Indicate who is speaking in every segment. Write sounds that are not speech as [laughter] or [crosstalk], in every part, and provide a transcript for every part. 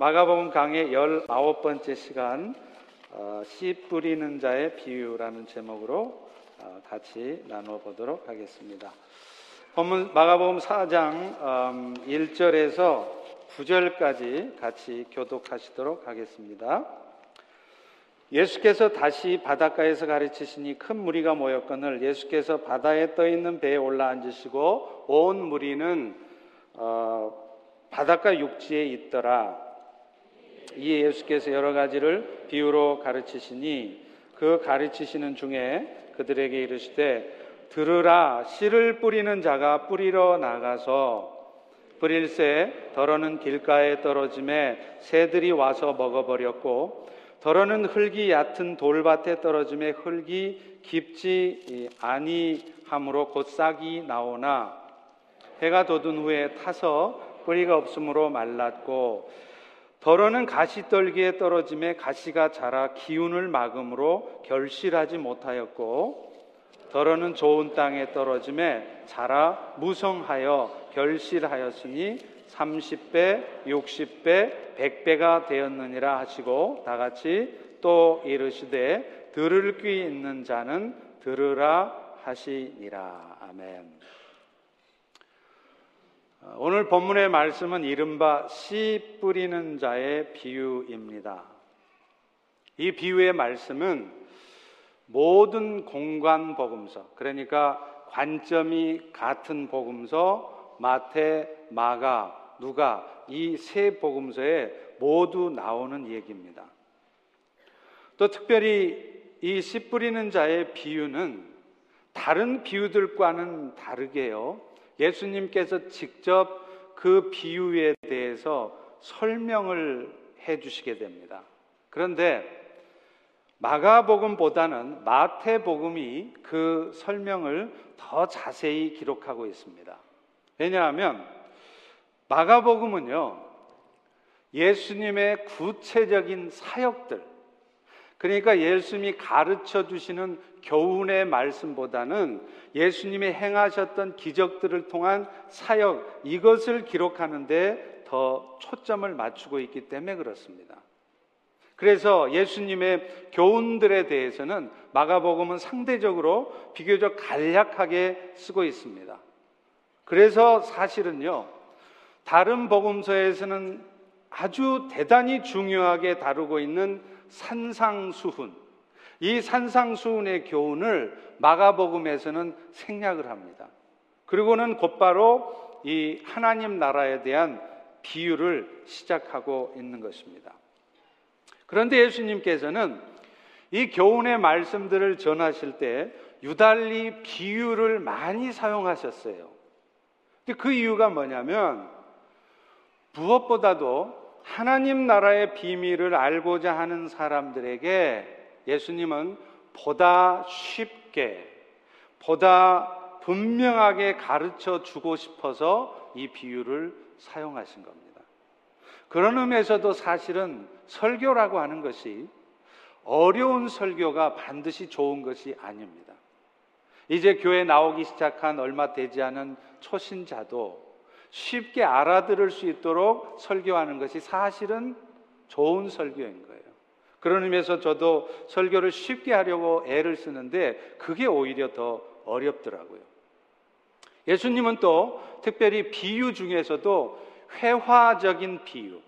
Speaker 1: 마가복음 강의 19번째 시간 어, 씨 뿌리는 자의 비유라는 제목으로 어, 같이 나눠 보도록 하겠습니다. 본문 마가복음 4장 1절에서 음, 9절까지 같이 교독하시도록 하겠습니다. 예수께서 다시 바닷가에서 가르치시니 큰 무리가 모였거늘 예수께서 바다에 떠 있는 배에 올라 앉으시고 온 무리는 어, 바닷가 육지에 있더라. 이에 예수께서 여러 가지를 비유로 가르치시니 그 가르치시는 중에 그들에게 이르시되 들으라 씨를 뿌리는 자가 뿌리러 나가서 뿌릴 새 더러는 길가에 떨어짐에 새들이 와서 먹어버렸고 더러는 흙이 얕은 돌밭에 떨어짐에 흙이 깊지 아니함으로 곧 싹이 나오나. 해가 돋은 후에 타서 뿌리가 없으므로 말랐고 더러는 가시떨기에 떨어짐에 가시가 자라 기운을 막음으로 결실하지 못하였고 더러는 좋은 땅에 떨어짐에 자라 무성하여 결실하였으니 30배, 60배, 100배가 되었느니라 하시고 다 같이 또 이르시되 들을 귀 있는 자는 들으라 하시니라. 아멘. 오늘 본문의 말씀은 이른바 씨 뿌리는 자의 비유입니다. 이 비유의 말씀은 모든 공간 복음서, 그러니까 관점이 같은 복음서, 마태, 마가, 누가 이 세 복음서에 모두 나오는 얘기입니다. 또 특별히 이 씨 뿌리는 자의 비유는 다른 비유들과는 다르게요. 예수님께서 직접 그 비유에 대해서 설명을 해 주시게 됩니다. 그런데 마가복음보다는 마태복음이 그 설명을 더 자세히 기록하고 있습니다. 왜냐하면 마가복음은요, 예수님의 구체적인 사역들, 그러니까 예수님이 가르쳐 주시는 교훈의 말씀보다는 예수님이 행하셨던 기적들을 통한 사역, 이것을 기록하는데 더 초점을 맞추고 있기 때문에 그렇습니다. 그래서 예수님의 교훈들에 대해서는 마가복음은 상대적으로 비교적 간략하게 쓰고 있습니다. 그래서 사실은요, 다른 복음서에서는 아주 대단히 중요하게 다루고 있는 산상수훈, 이 산상수훈의 교훈을 마가복음에서는 생략을 합니다. 그리고는 곧바로 이 하나님 나라에 대한 비유를 시작하고 있는 것입니다. 그런데 예수님께서는 이 교훈의 말씀들을 전하실 때 유달리 비유를 많이 사용하셨어요. 그 이유가 뭐냐면 무엇보다도 하나님 나라의 비밀을 알고자 하는 사람들에게 예수님은 보다 쉽게, 보다 분명하게 가르쳐 주고 싶어서 이 비유를 사용하신 겁니다. 그런 의미에서도 사실은 설교라고 하는 것이 어려운 설교가 반드시 좋은 것이 아닙니다. 이제 교회 나오기 시작한 얼마 되지 않은 초신자도 쉽게 알아들을 수 있도록 설교하는 것이 사실은 좋은 설교인 거예요. 그런 의미에서 저도 설교를 쉽게 하려고 애를 쓰는데 그게 오히려 더 어렵더라고요. 예수님은 또 특별히 비유 중에서도 회화적인 비유.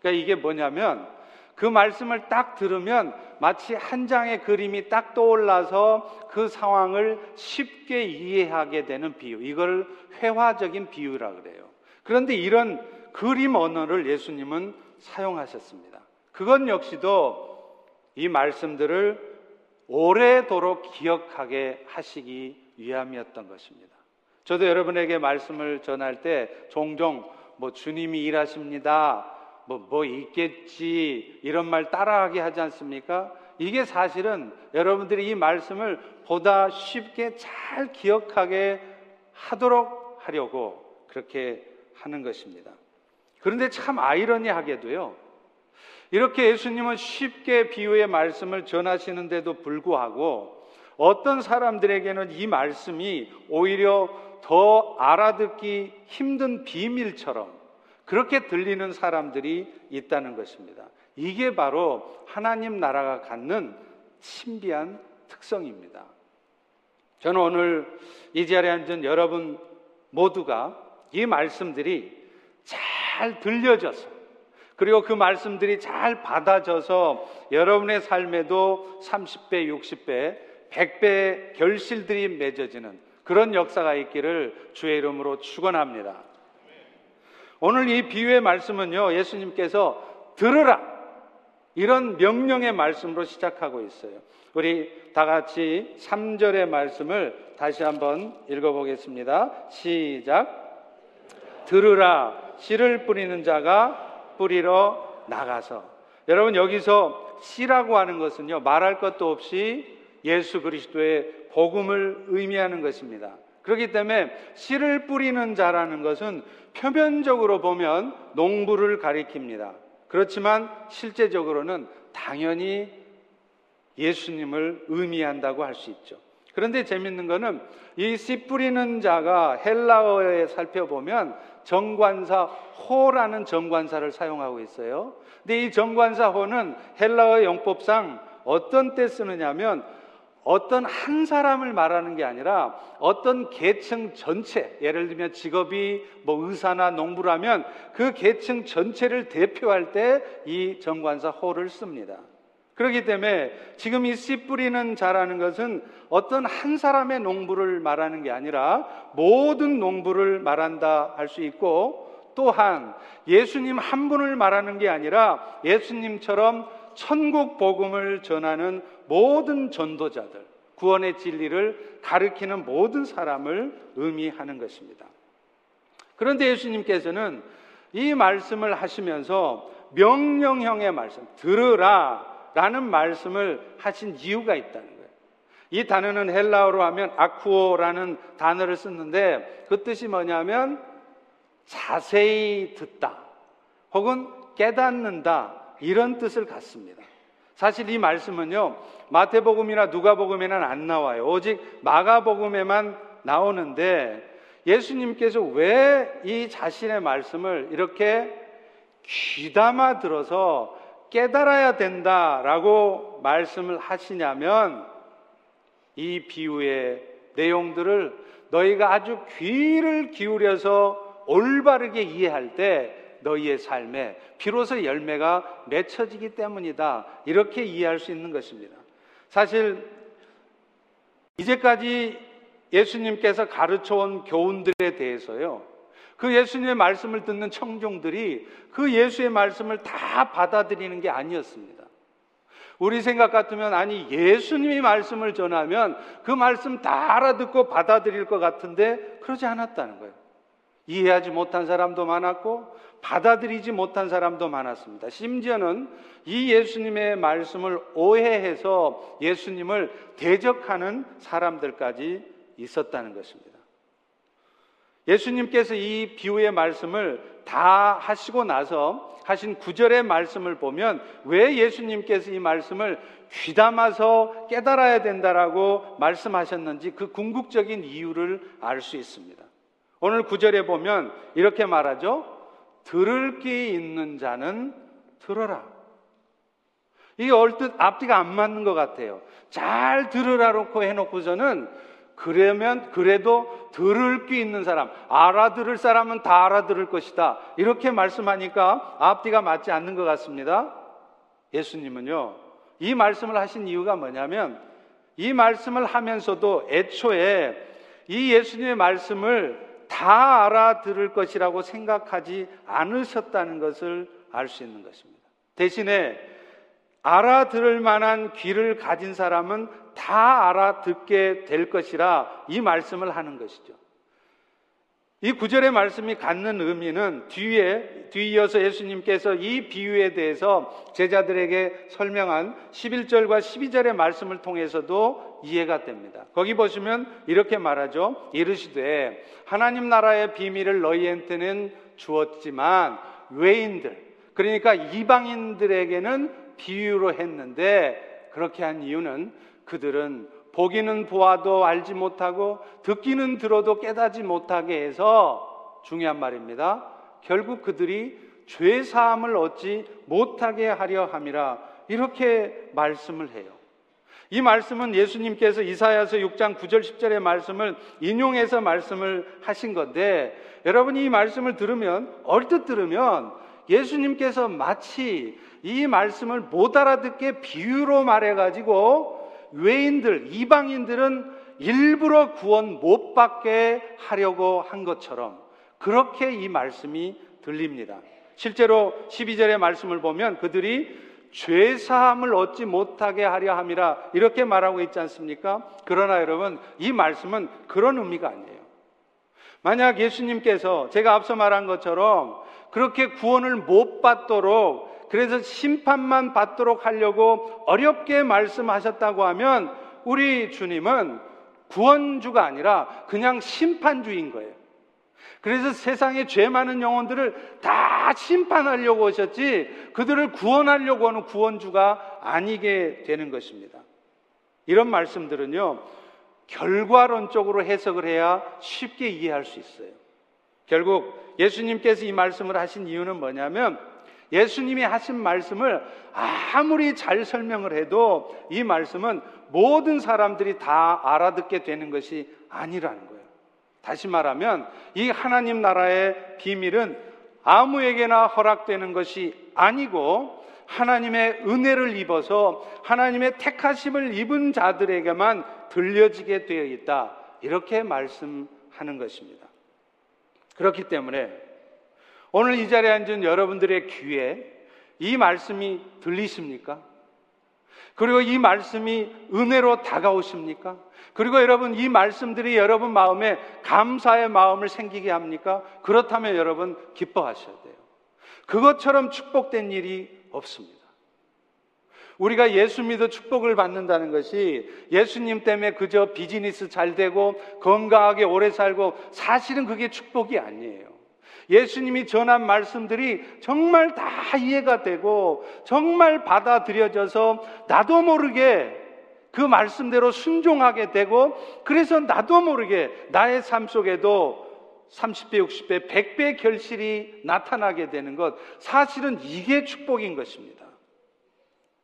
Speaker 1: 그러니까 이게 뭐냐면 그 말씀을 딱 들으면 마치 한 장의 그림이 딱 떠올라서 그 상황을 쉽게 이해하게 되는 비유. 이걸 회화적인 비유라 그래요. 그런데 이런 그림 언어를 예수님은 사용하셨습니다. 그건 역시도 이 말씀들을 오래도록 기억하게 하시기 위함이었던 것입니다. 저도 여러분에게 말씀을 전할 때 종종 뭐 주님이 일하십니다. 뭐, 뭐 있겠지. 이런 말 따라하게 하지 않습니까? 이게 사실은 여러분들이 이 말씀을 보다 쉽게 잘 기억하게 하도록 하려고 그렇게 하는 것입니다. 그런데 참 아이러니하게도요. 이렇게 예수님은 쉽게 비유의 말씀을 전하시는데도 불구하고 어떤 사람들에게는 이 말씀이 오히려 더 알아듣기 힘든 비밀처럼 그렇게 들리는 사람들이 있다는 것입니다. 이게 바로 하나님 나라가 갖는 신비한 특성입니다. 저는 오늘 이 자리에 앉은 여러분 모두가 이 말씀들이 잘 들려져서 그리고 그 말씀들이 잘 받아져서 여러분의 삶에도 30배, 60배, 100배 결실들이 맺어지는 그런 역사가 있기를 주의 이름으로 축원합니다. 오늘 이 비유의 말씀은요. 예수님께서 들으라 이런 명령의 말씀으로 시작하고 있어요. 우리 다 같이 3절의 말씀을 다시 한번 읽어 보겠습니다. 시작. 들으라 씨를 뿌리는 자가 뿌리러 나가서 여러분 여기서 씨라고 하는 것은요 말할 것도 없이 예수 그리스도의 복음을 의미하는 것입니다. 그렇기 때문에 씨를 뿌리는 자라는 것은 표면적으로 보면 농부를 가리킵니다. 그렇지만 실제적으로는 당연히 예수님을 의미한다고 할 수 있죠. 그런데 재밌는 것은 이 씨 뿌리는 자가 헬라어에 살펴보면 정관사 호라는 정관사를 사용하고 있어요. 근데 이 정관사 호는 헬라어 용법상 어떤 때 쓰느냐면 어떤 한 사람을 말하는 게 아니라 어떤 계층 전체, 예를 들면 직업이 뭐 의사나 농부라면 그 계층 전체를 대표할 때 이 정관사 호를 씁니다. 그렇기 때문에 지금 이 씨 뿌리는 자라는 것은 어떤 한 사람의 농부를 말하는 게 아니라 모든 농부를 말한다 할 수 있고 또한 예수님 한 분을 말하는 게 아니라 예수님처럼 천국 복음을 전하는 모든 전도자들, 구원의 진리를 가르치는 모든 사람을 의미하는 것입니다. 그런데 예수님께서는 이 말씀을 하시면서 명령형의 말씀, 들으라 라는 말씀을 하신 이유가 있다는 거예요. 이 단어는 헬라어로 하면 아쿠오라는 단어를 쓰는데 그 뜻이 뭐냐면 자세히 듣다 혹은 깨닫는다 이런 뜻을 갖습니다. 사실 이 말씀은요, 마태복음이나 누가복음에는 안 나와요. 오직 마가복음에만 나오는데 예수님께서 왜 이 자신의 말씀을 이렇게 귀담아 들어서 깨달아야 된다라고 말씀을 하시냐면 이 비유의 내용들을 너희가 아주 귀를 기울여서 올바르게 이해할 때 너희의 삶에 비로소 열매가 맺혀지기 때문이다. 이렇게 이해할 수 있는 것입니다. 사실 이제까지 예수님께서 가르쳐 온 교훈들에 대해서요. 그 예수님의 말씀을 듣는 청중들이 그 예수의 말씀을 다 받아들이는 게 아니었습니다. 우리 생각 같으면 아니 예수님이 말씀을 전하면 그 말씀 다 알아듣고 받아들일 것 같은데 그러지 않았다는 거예요. 이해하지 못한 사람도 많았고 받아들이지 못한 사람도 많았습니다. 심지어는 이 예수님의 말씀을 오해해서 예수님을 대적하는 사람들까지 있었다는 것입니다. 예수님께서 이 비유의 말씀을 다 하시고 나서 하신 구절의 말씀을 보면 왜 예수님께서 이 말씀을 귀담아서 깨달아야 된다라고 말씀하셨는지 그 궁극적인 이유를 알 수 있습니다. 오늘 구절에 보면 이렇게 말하죠. 들을 귀 있는 자는 들어라. 이게 얼뜻 앞뒤가 안 맞는 것 같아요. 잘 들으라 놓고 해놓고서는 그러면 그래도 들을 귀 있는 사람, 알아들을 사람은 다 알아들을 것이다. 이렇게 말씀하니까 앞뒤가 맞지 않는 것 같습니다. 예수님은요, 이 말씀을 하신 이유가 뭐냐면 이 말씀을 하면서도 애초에 이 예수님의 말씀을 다 알아들을 것이라고 생각하지 않으셨다는 것을 알 수 있는 것입니다. 대신에 알아들을 만한 귀를 가진 사람은 다 알아듣게 될 것이라 이 말씀을 하는 것이죠. 이 구절의 말씀이 갖는 의미는 뒤에, 뒤이어서 예수님께서 이 비유에 대해서 제자들에게 설명한 11절과 12절의 말씀을 통해서도 이해가 됩니다. 거기 보시면 이렇게 말하죠. 이르시되 하나님 나라의 비밀을 너희한테는 주었지만 외인들, 그러니까 이방인들에게는 비유로 했는데 그렇게 한 이유는 그들은 보기는 보아도 알지 못하고 듣기는 들어도 깨닫지 못하게 해서 중요한 말입니다. 결국 그들이 죄 사함을 얻지 못하게 하려 함이라 이렇게 말씀을 해요. 이 말씀은 예수님께서 이사야서 6장 9절 10절의 말씀을 인용해서 말씀을 하신 건데 여러분 이 말씀을 들으면 얼뜻 들으면 예수님께서 마치 이 말씀을 못 알아듣게 비유로 말해 가지고 외인들 이방인들은 일부러 구원 못 받게 하려고 한 것처럼 그렇게 이 말씀이 들립니다. 실제로 12절의 말씀을 보면 그들이 죄 사함을 얻지 못하게 하려 함이라 이렇게 말하고 있지 않습니까? 그러나 여러분 이 말씀은 그런 의미가 아니에요. 만약 예수님께서 제가 앞서 말한 것처럼 그렇게 구원을 못 받도록 그래서 심판만 받도록 하려고 어렵게 말씀하셨다고 하면 우리 주님은 구원주가 아니라 그냥 심판주인 거예요. 그래서 세상에 죄 많은 영혼들을 다 심판하려고 오셨지 그들을 구원하려고 하는 구원주가 아니게 되는 것입니다. 이런 말씀들은요, 결과론적으로 해석을 해야 쉽게 이해할 수 있어요. 결국 예수님께서 이 말씀을 하신 이유는 뭐냐면 예수님이 하신 말씀을 아무리 잘 설명을 해도 이 말씀은 모든 사람들이 다 알아듣게 되는 것이 아니라는 거예요. 다시 말하면 이 하나님 나라의 비밀은 아무에게나 허락되는 것이 아니고 하나님의 은혜를 입어서 하나님의 택하심을 입은 자들에게만 들려지게 되어 있다. 이렇게 말씀하는 것입니다. 그렇기 때문에 오늘 이 자리에 앉은 여러분들의 귀에 이 말씀이 들리십니까? 그리고 이 말씀이 은혜로 다가오십니까? 그리고 여러분 이 말씀들이 여러분 마음에 감사의 마음을 생기게 합니까? 그렇다면 여러분 기뻐하셔야 돼요. 그것처럼 축복된 일이 없습니다. 우리가 예수 믿어 축복을 받는다는 것이 예수님 때문에 그저 비즈니스 잘 되고 건강하게 오래 살고 사실은 그게 축복이 아니에요. 예수님이 전한 말씀들이 정말 다 이해가 되고 정말 받아들여져서 나도 모르게 그 말씀대로 순종하게 되고 그래서 나도 모르게 나의 삶 속에도 30배, 60배, 100배 결실이 나타나게 되는 것 사실은 이게 축복인 것입니다.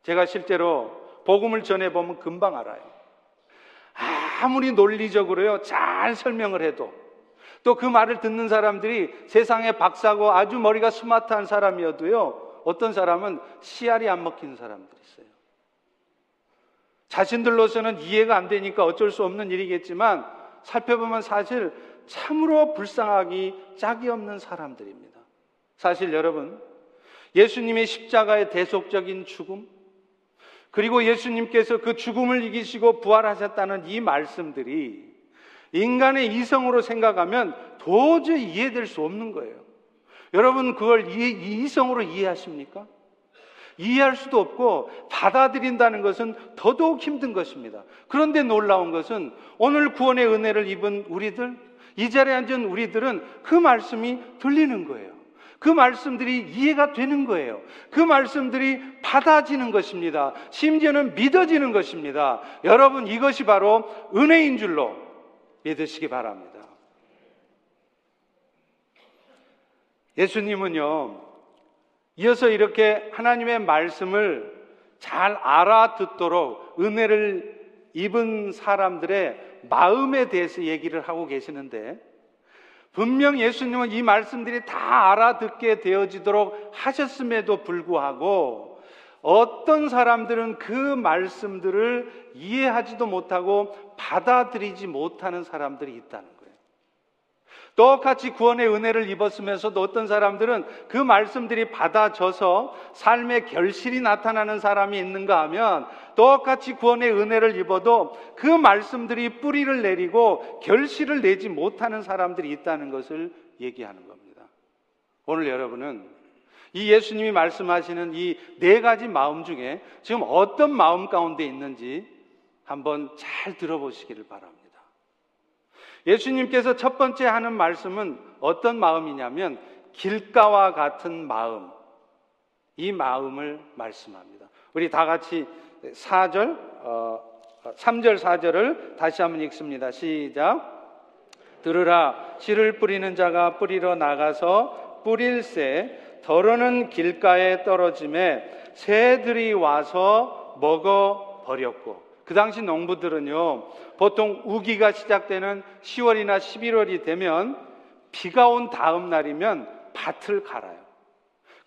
Speaker 1: 제가 실제로 복음을 전해 보면 금방 알아요. 아무리 논리적으로요, 잘 설명을 해도 또 그 말을 듣는 사람들이 세상에 박사고 아주 머리가 스마트한 사람이어도요, 어떤 사람은 씨알이 안 먹히는 사람들이 있어요. 자신들로서는 이해가 안 되니까 어쩔 수 없는 일이겠지만 살펴보면 사실 참으로 불쌍하기 짝이 없는 사람들입니다. 사실 여러분, 예수님의 십자가의 대속적인 죽음, 그리고 예수님께서 그 죽음을 이기시고 부활하셨다는 이 말씀들이 인간의 이성으로 생각하면 도저히 이해될 수 없는 거예요. 여러분 그걸 이성으로 이해하십니까? 이해할 수도 없고 받아들인다는 것은 더더욱 힘든 것입니다. 그런데 놀라운 것은 오늘 구원의 은혜를 입은 우리들, 이 자리에 앉은 우리들은 그 말씀이 들리는 거예요. 그 말씀들이 이해가 되는 거예요. 그 말씀들이 받아지는 것입니다. 심지어는 믿어지는 것입니다. 여러분 이것이 바로 은혜인 줄로 믿으시기 바랍니다. 예수님은요, 이어서 이렇게 하나님의 말씀을 잘 알아듣도록 은혜를 입은 사람들의 마음에 대해서 얘기를 하고 계시는데, 분명 예수님은 이 말씀들이 다 알아듣게 되어지도록 하셨음에도 불구하고, 어떤 사람들은 그 말씀들을 이해하지도 못하고 받아들이지 못하는 사람들이 있다는 거예요. 똑같이 구원의 은혜를 입었으면서도 어떤 사람들은 그 말씀들이 받아져서 삶의 결실이 나타나는 사람이 있는가 하면 똑같이 구원의 은혜를 입어도 그 말씀들이 뿌리를 내리고 결실을 내지 못하는 사람들이 있다는 것을 얘기하는 겁니다. 오늘 여러분은 이 예수님이 말씀하시는 이 네 가지 마음 중에 지금 어떤 마음 가운데 있는지 한번 잘 들어보시기를 바랍니다. 예수님께서 첫 번째 하는 말씀은 어떤 마음이냐면 길가와 같은 마음. 이 마음을 말씀합니다. 우리 다 같이 4절, 어, 3절, 4절을 다시 한번 읽습니다. 시작. 들으라, 씨를 뿌리는 자가 뿌리러 나가서 뿌릴새 더러는 길가에 떨어짐에 새들이 와서 먹어 버렸고 그 당시 농부들은요 보통 우기가 시작되는 10월이나 11월이 되면 비가 온 다음 날이면 밭을 갈아요.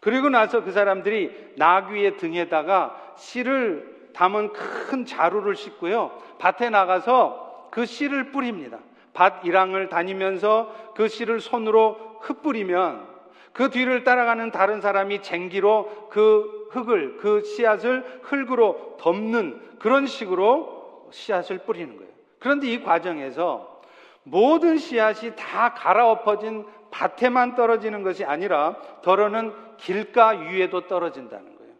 Speaker 1: 그리고 나서 그 사람들이 나귀의 등에다가 씨를 담은 큰 자루를 싣고요 밭에 나가서 그 씨를 뿌립니다. 밭 일항을 다니면서 그 씨를 손으로 흩뿌리면 그 뒤를 따라가는 다른 사람이 쟁기로 그 흙을, 그 씨앗을 흙으로 덮는 그런 식으로 씨앗을 뿌리는 거예요. 그런데 이 과정에서 모든 씨앗이 다 갈아엎어진 밭에만 떨어지는 것이 아니라 더러는 길가 위에도 떨어진다는 거예요.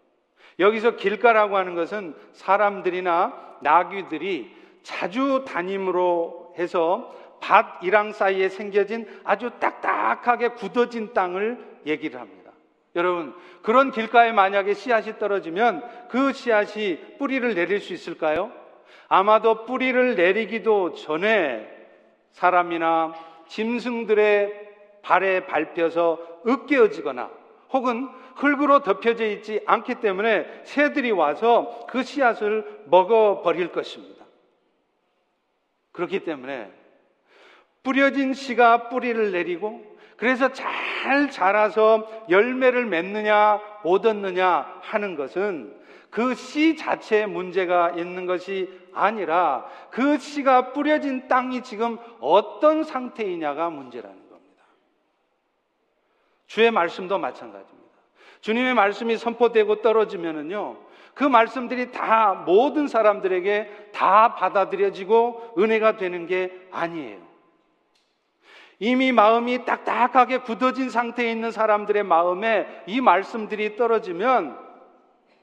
Speaker 1: 여기서 길가라고 하는 것은 사람들이나 나귀들이 자주 다님으로 해서 밭 이랑 사이에 생겨진 아주 딱딱하게 굳어진 땅을 얘기를 합니다. 여러분, 그런 길가에 만약에 씨앗이 떨어지면 그 씨앗이 뿌리를 내릴 수 있을까요? 아마도 뿌리를 내리기도 전에 사람이나 짐승들의 발에 밟혀서 으깨어지거나 혹은 흙으로 덮여져 있지 않기 때문에 새들이 와서 그 씨앗을 먹어버릴 것입니다. 그렇기 때문에 뿌려진 씨가 뿌리를 내리고 그래서 잘 자라서 열매를 맺느냐 못 얻느냐 하는 것은 그 씨 자체에 문제가 있는 것이 아니라 그 씨가 뿌려진 땅이 지금 어떤 상태이냐가 문제라는 겁니다. 주의 말씀도 마찬가지입니다. 주님의 말씀이 선포되고 떨어지면은요, 그 말씀들이 다 모든 사람들에게 다 받아들여지고 은혜가 되는 게 아니에요. 이미 마음이 딱딱하게 굳어진 상태에 있는 사람들의 마음에 이 말씀들이 떨어지면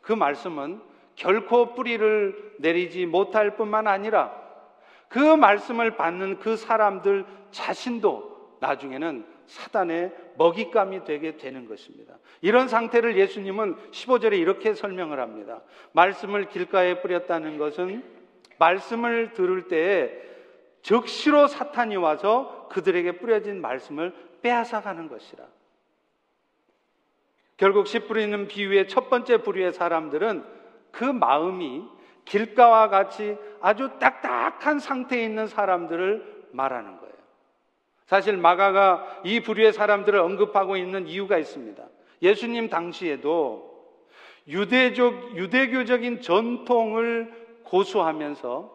Speaker 1: 그 말씀은 결코 뿌리를 내리지 못할 뿐만 아니라 그 말씀을 받는 그 사람들 자신도 나중에는 사단의 먹잇감이 되게 되는 것입니다. 이런 상태를 예수님은 15절에 이렇게 설명을 합니다. 말씀을 길가에 뿌렸다는 것은 말씀을 들을 때에 즉시로 사탄이 와서 그들에게 뿌려진 말씀을 빼앗아 가는 것이라. 결국 씨 뿌리는 비유의 첫 번째 부류의 사람들은 그 마음이 길가와 같이 아주 딱딱한 상태에 있는 사람들을 말하는 거예요. 사실 마가가 이 부류의 사람들을 언급하고 있는 이유가 있습니다. 예수님 당시에도 유대적, 유대교적인 전통을 고수하면서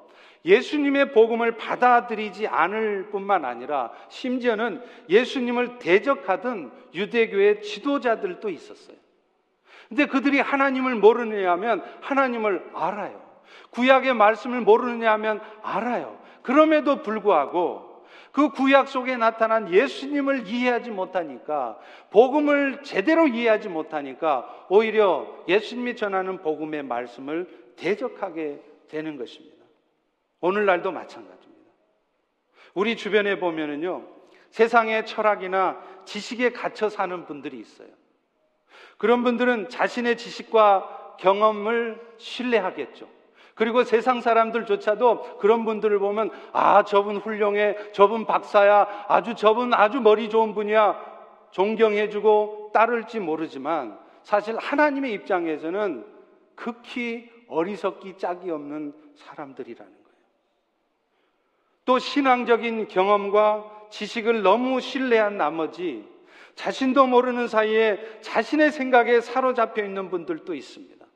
Speaker 1: 예수님의 복음을 받아들이지 않을 뿐만 아니라 심지어는 예수님을 대적하던 유대교의 지도자들도 있었어요. 근데 그들이 하나님을 모르느냐 하면 하나님을 알아요. 구약의 말씀을 모르느냐 하면 알아요. 그럼에도 불구하고 그 구약 속에 나타난 예수님을 이해하지 못하니까 복음을 제대로 이해하지 못하니까 오히려 예수님이 전하는 복음의 말씀을 대적하게 되는 것입니다. 오늘날도 마찬가지입니다. 우리 주변에 보면은요, 세상의 철학이나 지식에 갇혀 사는 분들이 있어요. 그런 분들은 자신의 지식과 경험을 신뢰하겠죠. 그리고 세상 사람들조차도 그런 분들을 보면 아, 저분 훌륭해. 저분 박사야. 아주 저분 아주 머리 좋은 분이야. 존경해주고 따를지 모르지만 사실 하나님의 입장에서는 극히 어리석기 짝이 없는 사람들이라는. 또 신앙적인 경험과 지식을 너무 신뢰한 나머지 자신도 모르는 사이에 자신의 생각에 사로잡혀 있는 분들도 있습니다.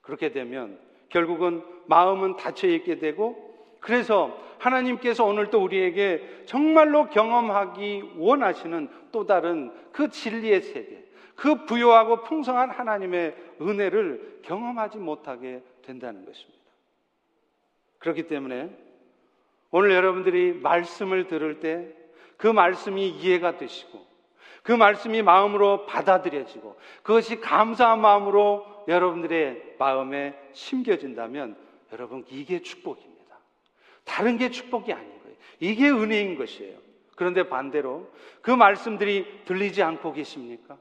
Speaker 1: 그렇게 되면 결국은 마음은 닫혀 있게 되고 그래서 하나님께서 오늘 또 우리에게 정말로 경험하기 원하시는 또 다른 그 진리의 세계, 그 부요하고 풍성한 하나님의 은혜를 경험하지 못하게 된다는 것입니다. 그렇기 때문에 오늘 여러분들이 말씀을 들을 때 그 말씀이 이해가 되시고 그 말씀이 마음으로 받아들여지고 그것이 감사한 마음으로 여러분들의 마음에 심겨진다면 여러분 이게 축복입니다. 다른 게 축복이 아닌 거예요. 이게 은혜인 것이에요. 그런데 반대로 그 말씀들이 들리지 않고 계십니까?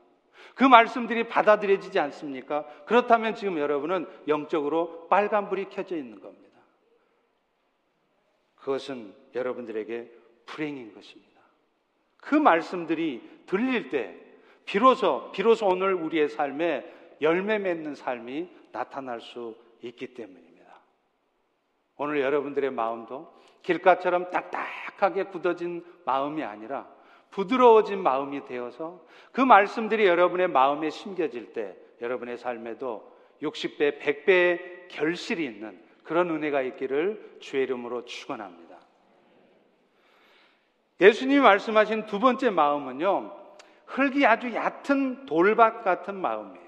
Speaker 1: 그 말씀들이 받아들여지지 않습니까? 그렇다면 지금 여러분은 영적으로 빨간불이 켜져 있는 겁니다. 그것은 여러분들에게 불행인 것입니다. 그 말씀들이 들릴 때 비로소 비로소 오늘 우리의 삶에 열매 맺는 삶이 나타날 수 있기 때문입니다. 오늘 여러분들의 마음도 길가처럼 딱딱하게 굳어진 마음이 아니라 부드러워진 마음이 되어서 그 말씀들이 여러분의 마음에 심겨질 때 여러분의 삶에도 60배, 100배의 결실이 있는 그런 은혜가 있기를 주의 이름으로 축원합니다. 예수님이 말씀하신 두 번째 마음은요. 흙이 아주 얕은 돌밭 같은 마음이에요.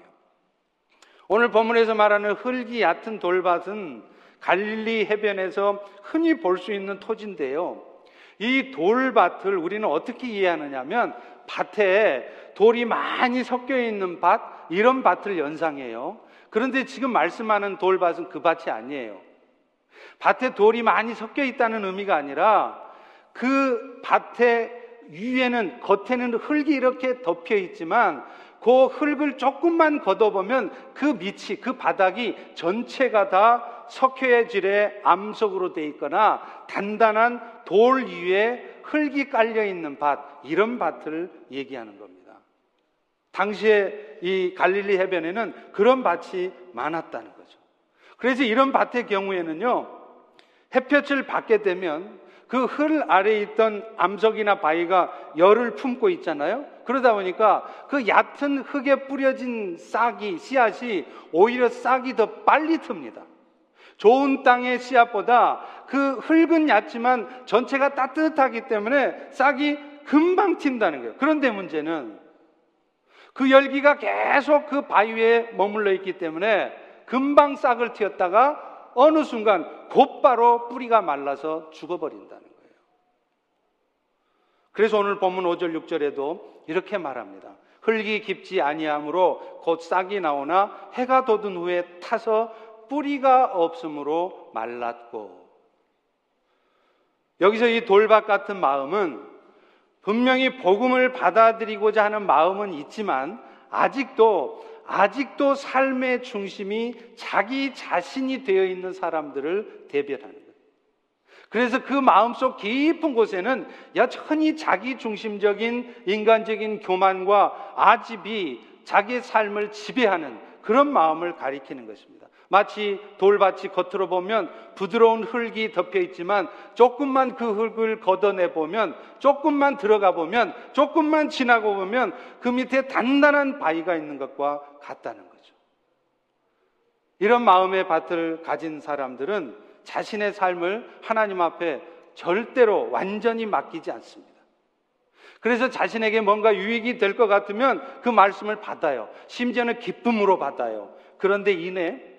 Speaker 1: 오늘 본문에서 말하는 흙이 얕은 돌밭은 갈릴리 해변에서 흔히 볼 수 있는 토지인데요. 이 돌밭을 우리는 어떻게 이해하느냐면 밭에 돌이 많이 섞여 있는 밭, 이런 밭을 연상해요. 그런데 지금 말씀하는 돌밭은 그 밭이 아니에요. 밭에 돌이 많이 섞여 있다는 의미가 아니라 그 밭의 위에는 겉에는 흙이 이렇게 덮여 있지만 그 흙을 조금만 걷어보면 그 밑이 그 바닥이 전체가 다 석회의 질의 암석으로 돼 있거나 단단한 돌 위에 흙이 깔려 있는 밭 이런 밭을 얘기하는 겁니다. 당시에 이 갈릴리 해변에는 그런 밭이 많았다는 거죠. 그래서 이런 밭의 경우에는요 햇볕을 받게 되면 그 흙 아래에 있던 암석이나 바위가 열을 품고 있잖아요. 그러다 보니까 그 얕은 흙에 뿌려진 싹이, 씨앗이 오히려 싹이 더 빨리 틉니다. 좋은 땅의 씨앗보다 그 흙은 얕지만 전체가 따뜻하기 때문에 싹이 금방 튄다는 거예요. 그런데 문제는 그 열기가 계속 그 바위에 머물러 있기 때문에 금방 싹을 튀었다가 어느 순간 곧바로 뿌리가 말라서 죽어버린다. 그래서 오늘 본문 5절 6절에도 이렇게 말합니다. 흙이 깊지 아니하므로 곧 싹이 나오나 해가 돋은 후에 타서 뿌리가 없으므로 말랐고 여기서 이 돌밭 같은 마음은 분명히 복음을 받아들이고자 하는 마음은 있지만 아직도 아직도 삶의 중심이 자기 자신이 되어 있는 사람들을 대변하는 그래서 그 마음속 깊은 곳에는 여전히 자기 중심적인 인간적인 교만과 아집이 자기의 삶을 지배하는 그런 마음을 가리키는 것입니다. 마치 돌밭이 겉으로 보면 부드러운 흙이 덮여 있지만 조금만 그 흙을 걷어내 보면 조금만 들어가 보면 조금만 지나고 보면 그 밑에 단단한 바위가 있는 것과 같다는 거죠. 이런 마음의 밭을 가진 사람들은 자신의 삶을 하나님 앞에 절대로 완전히 맡기지 않습니다. 그래서 자신에게 뭔가 유익이 될 것 같으면 그 말씀을 받아요. 심지어는 기쁨으로 받아요. 그런데 이내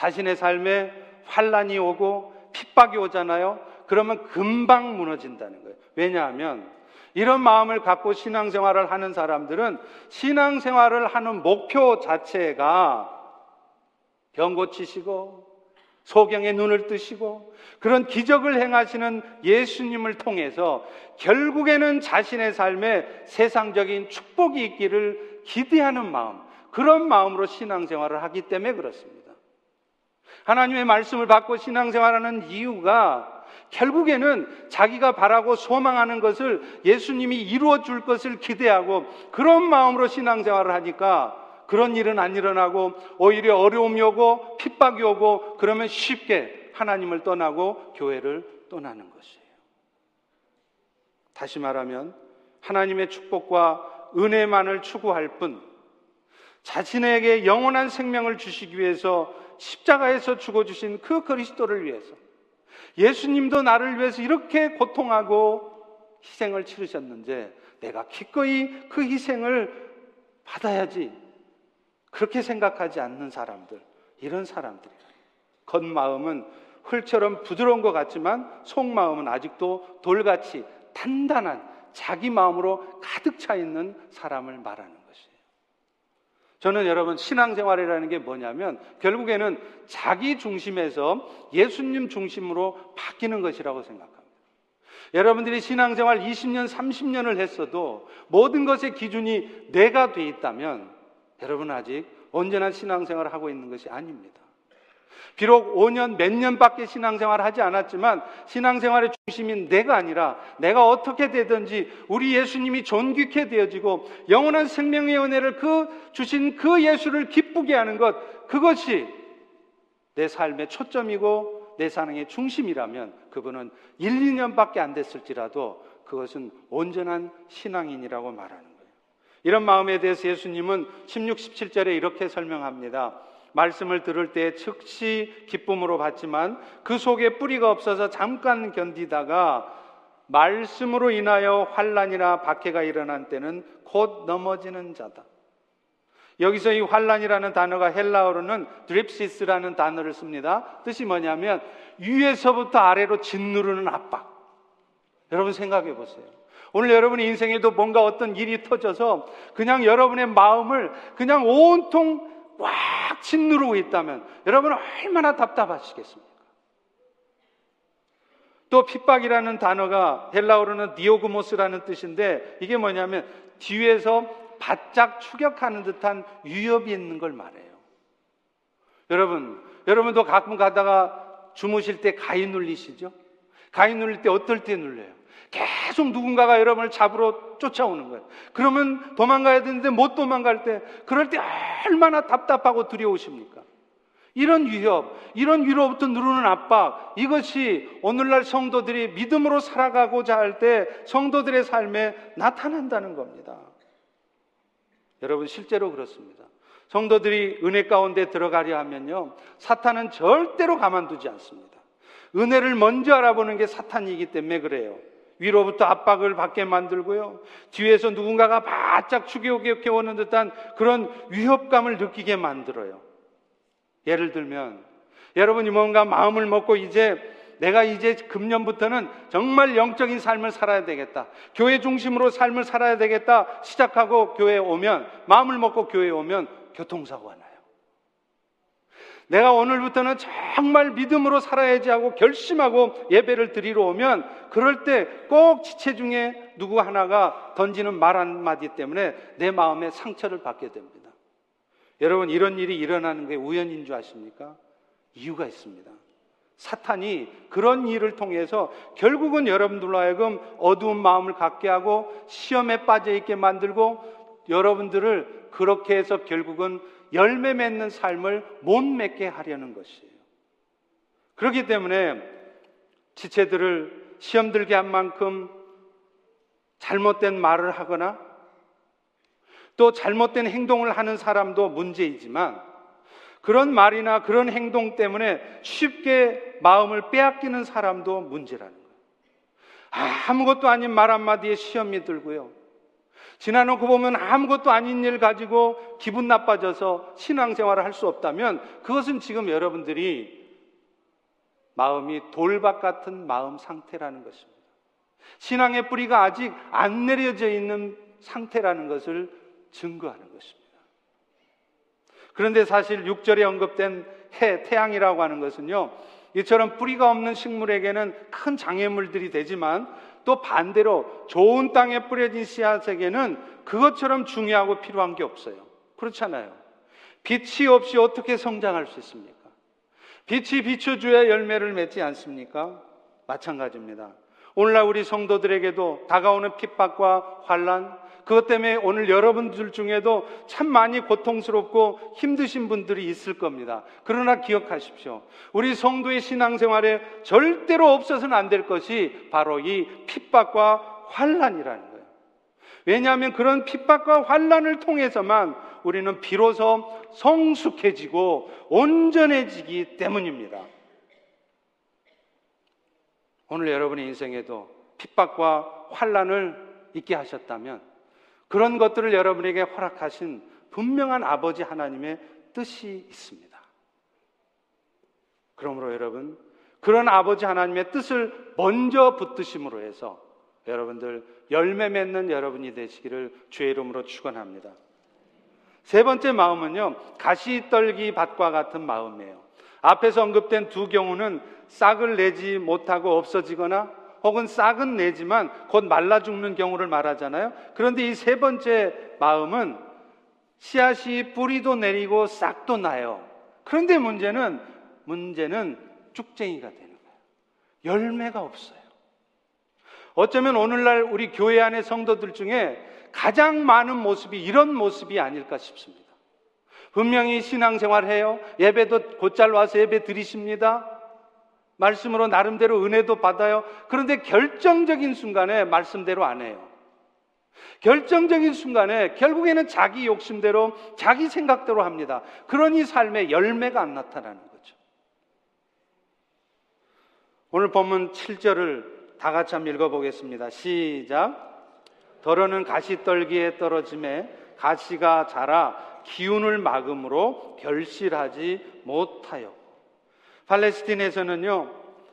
Speaker 1: 자신의 삶에 환란이 오고 핍박이 오잖아요. 그러면 금방 무너진다는 거예요. 왜냐하면 이런 마음을 갖고 신앙생활을 하는 사람들은 신앙생활을 하는 목표 자체가 병 고치시고 소경의 눈을 뜨시고 그런 기적을 행하시는 예수님을 통해서 결국에는 자신의 삶에 세상적인 축복이 있기를 기대하는 마음, 그런 마음으로 신앙생활을 하기 때문에 그렇습니다. 하나님의 말씀을 받고 신앙생활하는 이유가 결국에는 자기가 바라고 소망하는 것을 예수님이 이루어 줄 것을 기대하고 그런 마음으로 신앙생활을 하니까 그런 일은 안 일어나고 오히려 어려움이 오고 핍박이 오고 그러면 쉽게 하나님을 떠나고 교회를 떠나는 것이에요. 다시 말하면 하나님의 축복과 은혜만을 추구할 뿐 자신에게 영원한 생명을 주시기 위해서 십자가에서 죽어주신 그 그리스도를 위해서 예수님도 나를 위해서 이렇게 고통하고 희생을 치르셨는데 내가 기꺼이 그 희생을 받아야지 그렇게 생각하지 않는 사람들, 이런 사람들이에요. 겉마음은 흙처럼 부드러운 것 같지만 속마음은 아직도 돌같이 단단한 자기 마음으로 가득 차 있는 사람을 말하는. 저는 여러분 신앙생활이라는 게 뭐냐면 결국에는 자기 중심에서 예수님 중심으로 바뀌는 것이라고 생각합니다. 여러분들이 신앙생활 20년, 30년을 했어도 모든 것의 기준이 내가 돼 있다면 여러분 아직 언제나 신앙생활을 하고 있는 것이 아닙니다. 비록 5년 몇 년밖에 신앙생활을 하지 않았지만 신앙생활의 중심인 내가 아니라 내가 어떻게 되든지 우리 예수님이 존귀케 되어지고 영원한 생명의 은혜를 그 주신 그 예수를 기쁘게 하는 것 그것이 내 삶의 초점이고 내 사랑의 중심이라면 그분은 1, 2년밖에 안 됐을지라도 그것은 온전한 신앙인이라고 말하는 거예요. 이런 마음에 대해서 예수님은 16, 17절에 이렇게 설명합니다. 말씀을 들을 때 즉시 기쁨으로 받지만 그 속에 뿌리가 없어서 잠깐 견디다가 말씀으로 인하여 환란이나 박해가 일어난 때는 곧 넘어지는 자다. 여기서 이 환란이라는 단어가 헬라어로는 드립시스라는 단어를 씁니다. 뜻이 뭐냐면 위에서부터 아래로 짓누르는 압박. 여러분 생각해 보세요. 오늘 여러분의 인생에도 뭔가 어떤 일이 터져서 그냥 여러분의 마음을 그냥 온통 꽉 짓누르고 있다면 여러분 얼마나 답답하시겠습니까? 또 핍박이라는 단어가 헬라어로는 디오그모스라는 뜻인데 이게 뭐냐면 뒤에서 바짝 추격하는 듯한 위협이 있는 걸 말해요. 여러분, 여러분도 가끔 가다가 주무실 때 가위 눌리시죠? 가위 눌릴 때 어떨 때 눌려요? 계속 누군가가 여러분을 잡으러 쫓아오는 거예요. 그러면 도망가야 되는데 못 도망갈 때, 그럴 때 얼마나 답답하고 두려우십니까? 이런 위협, 이런 위로부터 누르는 압박, 이것이 오늘날 성도들이 믿음으로 살아가고자 할 때 성도들의 삶에 나타난다는 겁니다. 여러분, 실제로 그렇습니다. 성도들이 은혜 가운데 들어가려 하면요, 사탄은 절대로 가만두지 않습니다. 은혜를 먼저 알아보는 게 사탄이기 때문에 그래요. 위로부터 압박을 받게 만들고요. 뒤에서 누군가가 바짝 추격해 오는 듯한 그런 위협감을 느끼게 만들어요. 예를 들면 여러분이 뭔가 마음을 먹고 이제 내가 이제 금년부터는 정말 영적인 삶을 살아야 되겠다. 교회 중심으로 삶을 살아야 되겠다. 시작하고 교회에 오면 마음을 먹고 교회에 오면 교통사고가. 내가 오늘부터는 정말 믿음으로 살아야지 하고 결심하고 예배를 드리러 오면 그럴 때 꼭 지체 중에 누구 하나가 던지는 말 한마디 때문에 내 마음에 상처를 받게 됩니다. 여러분 이런 일이 일어나는 게 우연인 줄 아십니까? 이유가 있습니다. 사탄이 그런 일을 통해서 결국은 여러분들로 하여금 어두운 마음을 갖게 하고 시험에 빠져 있게 만들고 여러분들을 그렇게 해서 결국은 열매 맺는 삶을 못 맺게 하려는 것이에요. 그렇기 때문에 지체들을 시험 들게 한 만큼 잘못된 말을 하거나 또 잘못된 행동을 하는 사람도 문제이지만 그런 말이나 그런 행동 때문에 쉽게 마음을 빼앗기는 사람도 문제라는 거예요. 아무것도 아닌 말 한마디에 시험이 들고요. 지나놓고 보면 아무것도 아닌 일 가지고 기분 나빠져서 신앙생활을 할 수 없다면 그것은 지금 여러분들이 마음이 돌박 같은 마음 상태라는 것입니다. 신앙의 뿌리가 아직 안 내려져 있는 상태라는 것을 증거하는 것입니다. 그런데 사실 6절에 언급된 해, 태양이라고 하는 것은요, 이처럼 뿌리가 없는 식물에게는 큰 장애물들이 되지만 또 반대로 좋은 땅에 뿌려진 씨앗에게는 그것처럼 중요하고 필요한 게 없어요. 그렇잖아요. 빛이 없이 어떻게 성장할 수 있습니까? 빛이 비춰줘야 열매를 맺지 않습니까? 마찬가지입니다. 오늘날 우리 성도들에게도 다가오는 핍박과 환란, 그것 때문에 오늘 여러분들 중에도 참 많이 고통스럽고 힘드신 분들이 있을 겁니다. 그러나 기억하십시오. 우리 성도의 신앙생활에 절대로 없어서는 안 될 것이 바로 이 핍박과 환란이라는 거예요. 왜냐하면 그런 핍박과 환란을 통해서만 우리는 비로소 성숙해지고 온전해지기 때문입니다. 오늘 여러분의 인생에도 핍박과 환란을 있게 하셨다면 그런 것들을 여러분에게 허락하신 분명한 아버지 하나님의 뜻이 있습니다. 그러므로 여러분, 그런 아버지 하나님의 뜻을 먼저 붙드심으로 해서 여러분들 열매 맺는 여러분이 되시기를 주의 이름으로 축원합니다. 세 번째 마음은요, 가시떨기 밭과 같은 마음이에요. 앞에서 언급된 두 경우는 싹을 내지 못하고 없어지거나 혹은 싹은 내지만 곧 말라 죽는 경우를 말하잖아요. 그런데 이 세 번째 마음은 씨앗이 뿌리도 내리고 싹도 나요. 그런데 문제는 문제는 쭉쟁이가 되는 거예요. 열매가 없어요. 어쩌면 오늘날 우리 교회 안의 성도들 중에 가장 많은 모습이 이런 모습이 아닐까 싶습니다. 분명히 신앙생활 해요. 예배도 곧잘 와서 예배 드리십니다. 말씀으로 나름대로 은혜도 받아요. 그런데 결정적인 순간에 말씀대로 안 해요. 결정적인 순간에 결국에는 자기 욕심대로 자기 생각대로 합니다. 그러니 삶에 열매가 안 나타나는 거죠. 오늘 본문 7절을 다 같이 한번 읽어보겠습니다. 시작. 더러는 가시떨기에 떨어짐에 가시가 자라 기운을 막음으로 결실하지 못하여. 팔레스틴에서는요,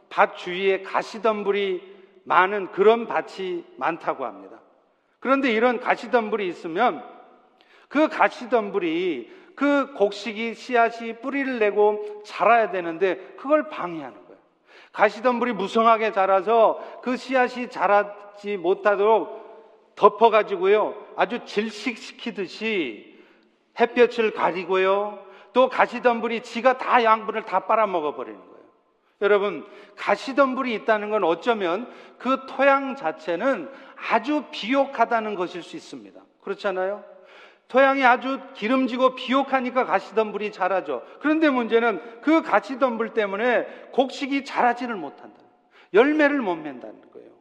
Speaker 1: 밭 주위에 가시덤불이 많은 그런 밭이 많다고 합니다. 그런데 이런 가시덤불이 있으면 그 가시덤불이 그 곡식이 씨앗이 뿌리를 내고 자라야 되는데 그걸 방해하는 거예요. 가시덤불이 무성하게 자라서 그 씨앗이 자라지 못하도록 덮어가지고요. 아주 질식시키듯이 햇볕을 가리고요. 또 가시덤불이 지가 다 양분을 다 빨아먹어 버리는 거예요. 여러분, 가시덤불이 있다는 건 어쩌면 그 토양 자체는 아주 비옥하다는 것일 수 있습니다. 그렇잖아요? 토양이 아주 기름지고 비옥하니까 가시덤불이 자라죠. 그런데 문제는 그 가시덤불 때문에 곡식이 자라지를 못한다. 열매를 못 맺는다는 거예요.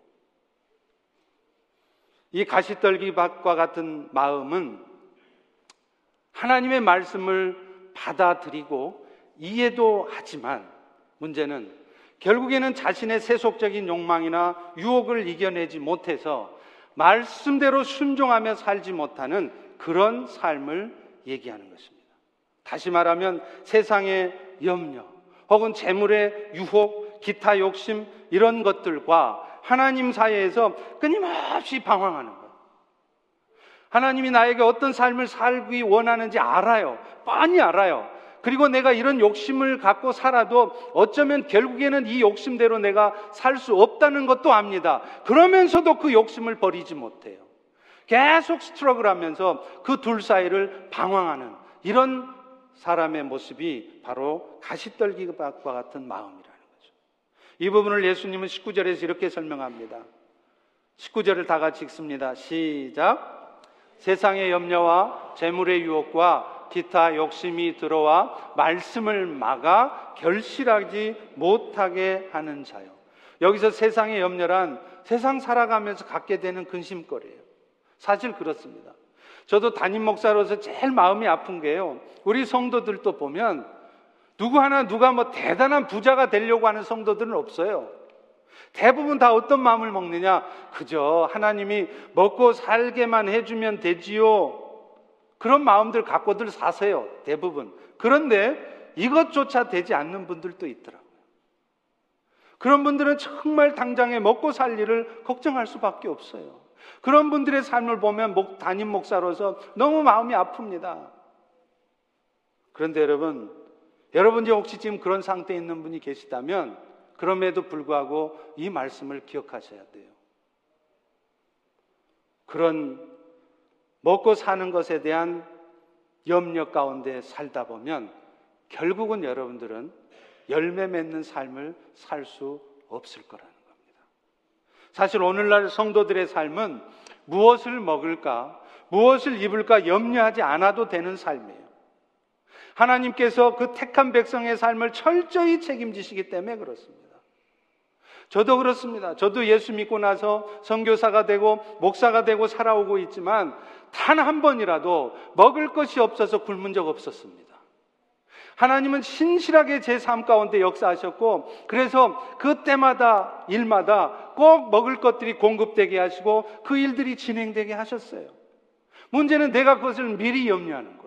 Speaker 1: 이 가시떨기밭과 같은 마음은 하나님의 말씀을 받아들이고 이해도 하지만 문제는 결국에는 자신의 세속적인 욕망이나 유혹을 이겨내지 못해서 말씀대로 순종하며 살지 못하는 그런 삶을 얘기하는 것입니다. 다시 말하면 세상의 염려 혹은 재물의 유혹, 기타 욕심 이런 것들과 하나님 사이에서 끊임없이 방황하는 것. 하나님이 나에게 어떤 삶을 살기 원하는지 알아요. 뻔히 알아요. 그리고 내가 이런 욕심을 갖고 살아도 어쩌면 결국에는 이 욕심대로 내가 살 수 없다는 것도 압니다. 그러면서도 그 욕심을 버리지 못해요. 계속 스트럭을 하면서 그 둘 사이를 방황하는 이런 사람의 모습이 바로 가시떨기과 같은 마음이라는 거죠. 이 부분을 예수님은 19절에서 이렇게 설명합니다. 19절을 다 같이 읽습니다. 시작. 세상의 염려와 재물의 유혹과 기타 욕심이 들어와 말씀을 막아 결실하지 못하게 하는 자요. 여기서 세상의 염려란 세상 살아가면서 갖게 되는 근심거리예요. 사실 그렇습니다. 저도 담임 목사로서 제일 마음이 아픈 게요. 우리 성도들도 보면 누구 하나 누가 뭐 대단한 부자가 되려고 하는 성도들은 없어요. 대부분 다 어떤 마음을 먹느냐? 그저 하나님이 먹고 살게만 해주면 되지요. 그런 마음들 갖고들 사세요. 대부분. 그런데 이것조차 되지 않는 분들도 있더라고요. 그런 분들은 정말 당장에 먹고 살 일을 걱정할 수밖에 없어요. 그런 분들의 삶을 보면 목, 담임 목사로서 너무 마음이 아픕니다. 그런데 여러분, 여러분이 혹시 지금 그런 상태에 있는 분이 계시다면 그럼에도 불구하고 이 말씀을 기억하셔야 돼요. 그런 먹고 사는 것에 대한 염려 가운데 살다 보면 결국은 여러분들은 열매 맺는 삶을 살 수 없을 거라는 겁니다. 사실 오늘날 성도들의 삶은 무엇을 먹을까, 무엇을 입을까 염려하지 않아도 되는 삶이에요. 하나님께서 그 택한 백성의 삶을 철저히 책임지시기 때문에 그렇습니다. 저도 그렇습니다. 저도 예수 믿고 나서 선교사가 되고 목사가 되고 살아오고 있지만 단 한 번이라도 먹을 것이 없어서 굶은 적 없었습니다. 하나님은 신실하게 제 삶 가운데 역사하셨고 그래서 그 때마다 일마다 꼭 먹을 것들이 공급되게 하시고 그 일들이 진행되게 하셨어요. 문제는 내가 그것을 미리 염려하는 거예요.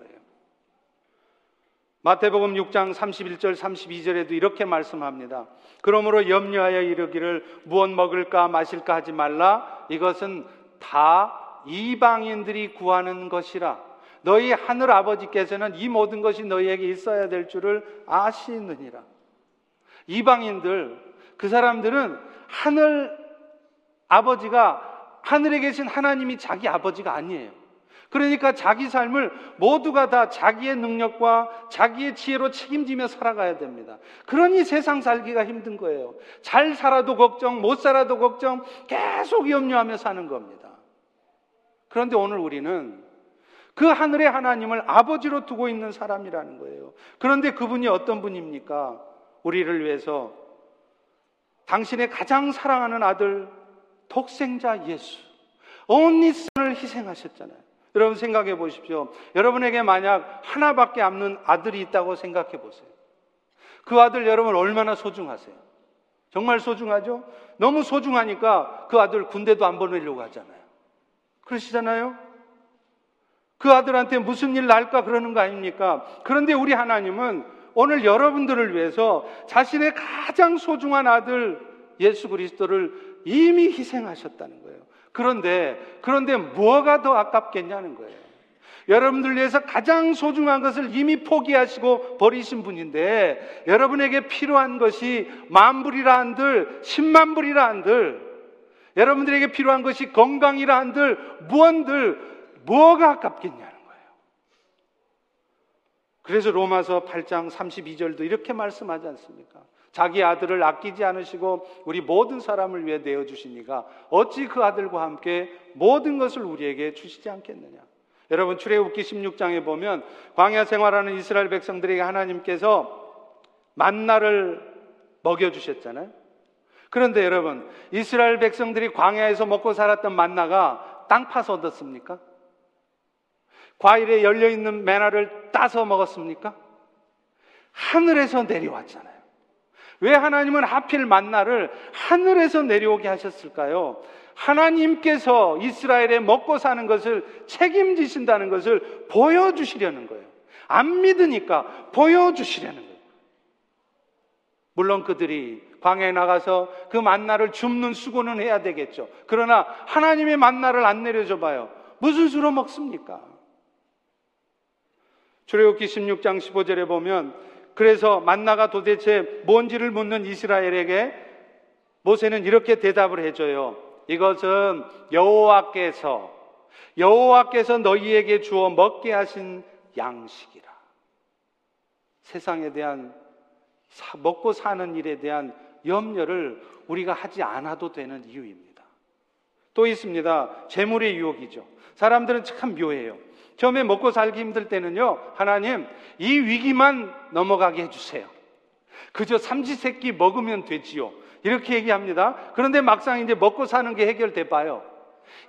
Speaker 1: 마태복음 6장 31절 32절에도 이렇게 말씀합니다. 그러므로 염려하여 이르기를 무엇 먹을까 마실까 하지 말라 이것은 다 이방인들이 구하는 것이라 너희 하늘 아버지께서는 이 모든 것이 너희에게 있어야 될 줄을 아시느니라. 이방인들 그 사람들은 하늘 아버지가 하늘에 계신 하나님이 자기 아버지가 아니에요. 그러니까 자기 삶을 모두가 다 자기의 능력과 자기의 지혜로 책임지며 살아가야 됩니다. 그러니 세상 살기가 힘든 거예요. 잘 살아도 걱정, 못 살아도 걱정, 계속 염려하며 사는 겁니다. 그런데 오늘 우리는 그 하늘의 하나님을 아버지로 두고 있는 사람이라는 거예요. 그런데 그분이 어떤 분입니까? 우리를 위해서 당신의 가장 사랑하는 아들, 독생자 예수, 온니슨을 희생하셨잖아요. 여러분 생각해 보십시오. 여러분에게 만약 하나밖에 없는 아들이 있다고 생각해 보세요. 그 아들 여러분 얼마나 소중하세요? 정말 소중하죠? 너무 소중하니까 그 아들 군대도 안 보내려고 하잖아요. 그러시잖아요? 그 아들한테 무슨 일 날까 그러는 거 아닙니까? 그런데 우리 하나님은 오늘 여러분들을 위해서 자신의 가장 소중한 아들 예수 그리스도를 이미 희생하셨다는 거예요. 그런데, 그런데 뭐가 더 아깝겠냐는 거예요. 여러분들 위해서 가장 소중한 것을 이미 포기하시고 버리신 분인데, 여러분에게 필요한 것이 만불이라 한들, 십만불이라 한들, 여러분들에게 필요한 것이 건강이라 한들, 무언들, 뭐가 아깝겠냐는 거예요. 그래서 로마서 8장 32절도 이렇게 말씀하지 않습니까? 자기 아들을 아끼지 않으시고 우리 모든 사람을 위해 내어 주시니가 어찌 그 아들과 함께 모든 것을 우리에게 주시지 않겠느냐. 여러분 출애굽기 16장에 보면 광야 생활하는 이스라엘 백성들에게 하나님께서 만나를 먹여 주셨잖아요. 그런데 여러분 이스라엘 백성들이 광야에서 먹고 살았던 만나가 땅 파서 얻었습니까? 과일에 열려 있는 메나를 따서 먹었습니까? 하늘에서 내려왔잖아요. 왜 하나님은 하필 만나를 하늘에서 내려오게 하셨을까요? 하나님께서 이스라엘에 먹고 사는 것을 책임지신다는 것을 보여주시려는 거예요. 안 믿으니까 보여주시려는 거예요. 물론 그들이 광야에 나가서 그 만나를 줍는 수고는 해야 되겠죠. 그러나 하나님의 만나를 안 내려줘 봐요. 무슨 수로 먹습니까? 출애굽기 16장 15절에 보면 그래서 만나가 도대체 뭔지를 묻는 이스라엘에게 모세는 이렇게 대답을 해줘요. 이것은 여호와께서 여호와께서 너희에게 주어 먹게 하신 양식이라. 세상에 대한 먹고 사는 일에 대한 염려를 우리가 하지 않아도 되는 이유입니다. 또 있습니다. 재물의 유혹이죠. 사람들은 참 묘해요. 처음에 먹고 살기 힘들 때는요, 하나님, 이 위기만 넘어가게 해주세요. 그저 삼시세끼 먹으면 되지요. 이렇게 얘기합니다. 그런데 막상 이제 먹고 사는 게 해결돼 봐요.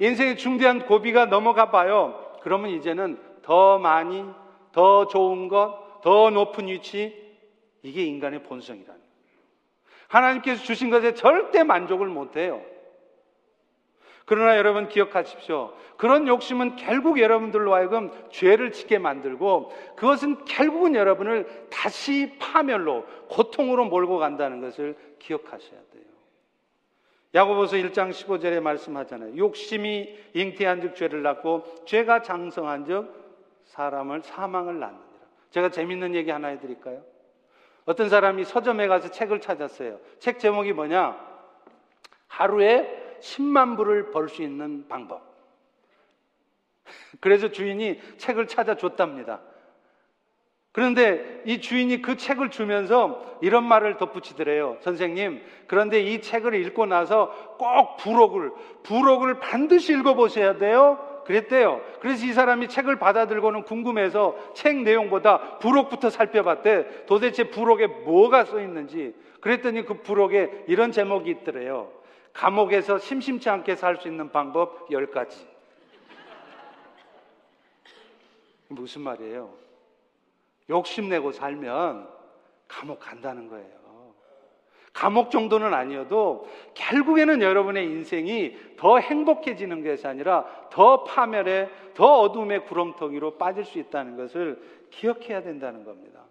Speaker 1: 인생의 중대한 고비가 넘어가 봐요. 그러면 이제는 더 많이, 더 좋은 것, 더 높은 위치, 이게 인간의 본성이라는. 하나님께서 주신 것에 절대 만족을 못 해요. 그러나 여러분 기억하십시오. 그런 욕심은 결국 여러분들로 하여금 죄를 짓게 만들고 그것은 결국은 여러분을 다시 파멸로 고통으로 몰고 간다는 것을 기억하셔야 돼요. 야고보서 1장 15절에 말씀하잖아요. 욕심이 잉태한 즉 죄를 낳고 죄가 장성한 즉 사람을 사망을 낳느니라. 제가 재밌는 얘기 하나 해 드릴까요? 어떤 사람이 서점에 가서 책을 찾았어요. 책 제목이 뭐냐? 하루에 10만 불을 벌 수 있는 방법. 그래서 주인이 책을 찾아줬답니다. 그런데 이 주인이 그 책을 주면서 이런 말을 덧붙이더래요. 선생님, 그런데 이 책을 읽고 나서 꼭 부록을, 부록을 반드시 읽어보셔야 돼요. 그랬대요. 그래서 이 사람이 책을 받아들고는 궁금해서 책 내용보다 부록부터 살펴봤대. 도대체 부록에 뭐가 써 있는지. 그랬더니 그 부록에 이런 제목이 있더래요. 감옥에서 심심치 않게 살 수 있는 방법 10가지. 무슨 말이에요? 욕심내고 살면 감옥 간다는 거예요. 감옥 정도는 아니어도 결국에는 여러분의 인생이 더 행복해지는 것이 아니라 더 파멸에, 더 어둠의 구렁텅이로 빠질 수 있다는 것을 기억해야 된다는 겁니다.